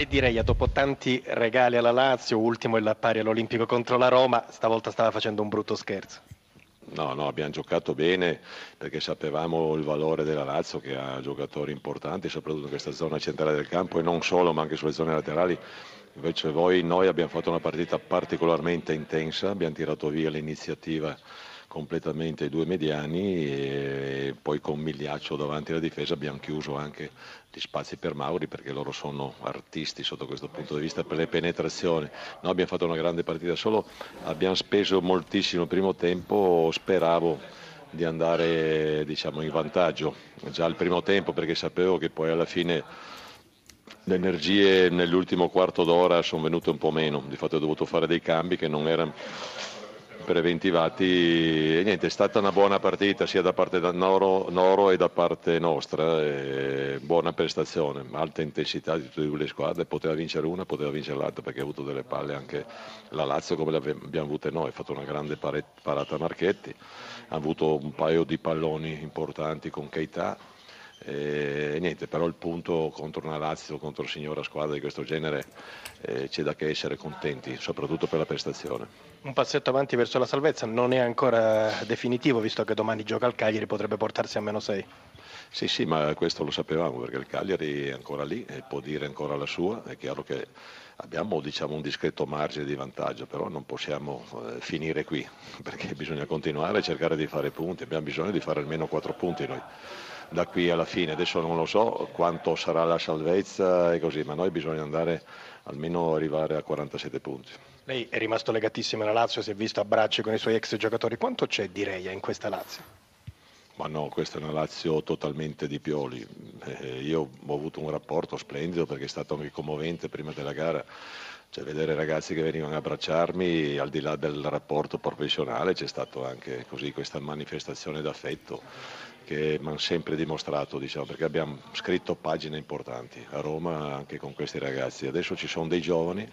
E direi, dopo tanti regali alla Lazio, ultimo il pari all'Olimpico contro la Roma, stavolta stava facendo un brutto scherzo. No, no, abbiamo giocato bene perché sapevamo il valore della Lazio che ha giocatori importanti, soprattutto in questa zona centrale del campo e non solo, ma anche sulle zone laterali. Invece voi, noi abbiamo fatto una partita particolarmente intensa, abbiamo tirato via l'iniziativa completamente i due mediani e poi con Migliaccio davanti alla difesa abbiamo chiuso anche gli spazi per Mauri perché loro sono artisti sotto questo punto di vista per le penetrazioni. Noi abbiamo fatto una grande partita, solo abbiamo speso moltissimo il primo tempo, speravo di andare diciamo, in vantaggio già al primo tempo perché sapevo che poi alla fine le energie nell'ultimo quarto d'ora sono venute un po' meno, di fatto ho dovuto fare dei cambi che non erano preventivati e niente, è stata una buona partita sia da parte da Noro, Noro e da parte nostra, buona prestazione, alta intensità di tutte e due le squadre, poteva vincere una, poteva vincere l'altra perché ha avuto delle palle anche la Lazio come le abbiamo avute noi, ha fatto una grande parata Marchetti, ha avuto un paio di palloni importanti con Keita e niente, però il punto contro una Lazio, contro signora squadra di questo genere eh, c'è da che essere contenti, soprattutto per la prestazione. Un passetto avanti verso la salvezza non è ancora definitivo, visto che domani gioca il Cagliari, potrebbe portarsi a meno 6. Sì, sì, ma questo lo sapevamo perché il Cagliari è ancora lì e può dire ancora la sua. È chiaro che abbiamo diciamo, un discreto margine di vantaggio, però non possiamo eh, finire qui perché bisogna continuare a cercare di fare punti, abbiamo bisogno di fare almeno 4 punti noi da qui alla fine. Adesso non lo so quanto sarà la salvezza e così, ma noi bisogna andare almeno arrivare a 47 punti. Lei è rimasto legatissimo alla Lazio, si è visto a braccio con i suoi ex giocatori. Quanto c'è di Reia in questa Lazio? Ma no, questa è una Lazio totalmente di Pioli. Eh, io ho avuto un rapporto splendido perché è stato anche commovente prima della gara. Cioè, vedere ragazzi che venivano a abbracciarmi, al di là del rapporto professionale, c'è stata anche così, questa manifestazione d'affetto che mi hanno sempre dimostrato, diciamo, perché abbiamo scritto pagine importanti a Roma anche con questi ragazzi. Adesso ci sono dei giovani,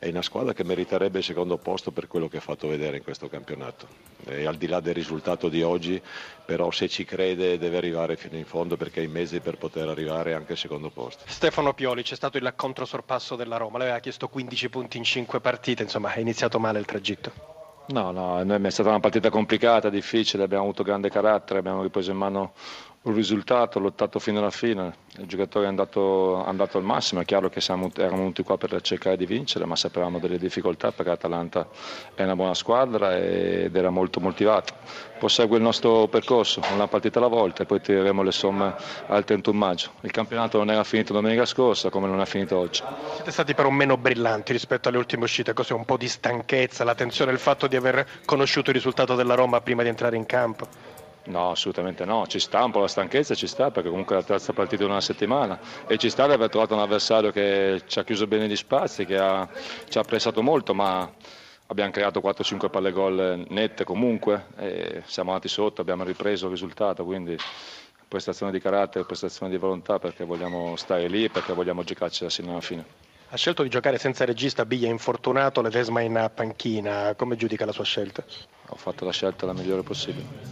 è una squadra che meriterebbe il secondo posto per quello che ha fatto vedere in questo campionato. E al di là del risultato di oggi, però se ci crede deve arrivare fino in fondo perché ha i mezzi per poter arrivare anche al secondo posto. Stefano Pioli, c'è stato il controsorpasso della Roma, lei aveva chiesto 15 punti in 5 partite, insomma è iniziato male il tragitto. No, no, è stata una partita complicata, difficile, abbiamo avuto grande carattere, abbiamo ripreso in mano un risultato, lottato fino alla fine, il giocatore è andato, andato al massimo, è chiaro che siamo, eravamo venuti qua per cercare di vincere, ma sapevamo delle difficoltà perché l'Atalanta è una buona squadra ed era molto motivata. Prosegue il nostro percorso, una partita alla volta e poi tireremo le somme al 31 maggio. Il campionato non era finito domenica scorsa come non è finito oggi. Siete stati però meno brillanti rispetto alle ultime uscite, cos'è un po' di stanchezza, la tensione, il fatto di aver conosciuto il risultato della Roma prima di entrare in campo? No, assolutamente no, ci sta un po' la stanchezza, ci sta perché comunque è la terza partita in una settimana e ci sta di aver trovato un avversario che ci ha chiuso bene gli spazi, che ha, ci ha pressato molto, ma abbiamo creato 4-5 palle gol nette comunque, siamo andati sotto, abbiamo ripreso il risultato, quindi prestazione di carattere, prestazione di volontà perché vogliamo stare lì, perché vogliamo giocarci da sino alla fine. Ha scelto di giocare senza regista, Biglia infortunato, Ledesma in panchina, come giudica la sua scelta? Ho fatto la scelta la migliore possibile.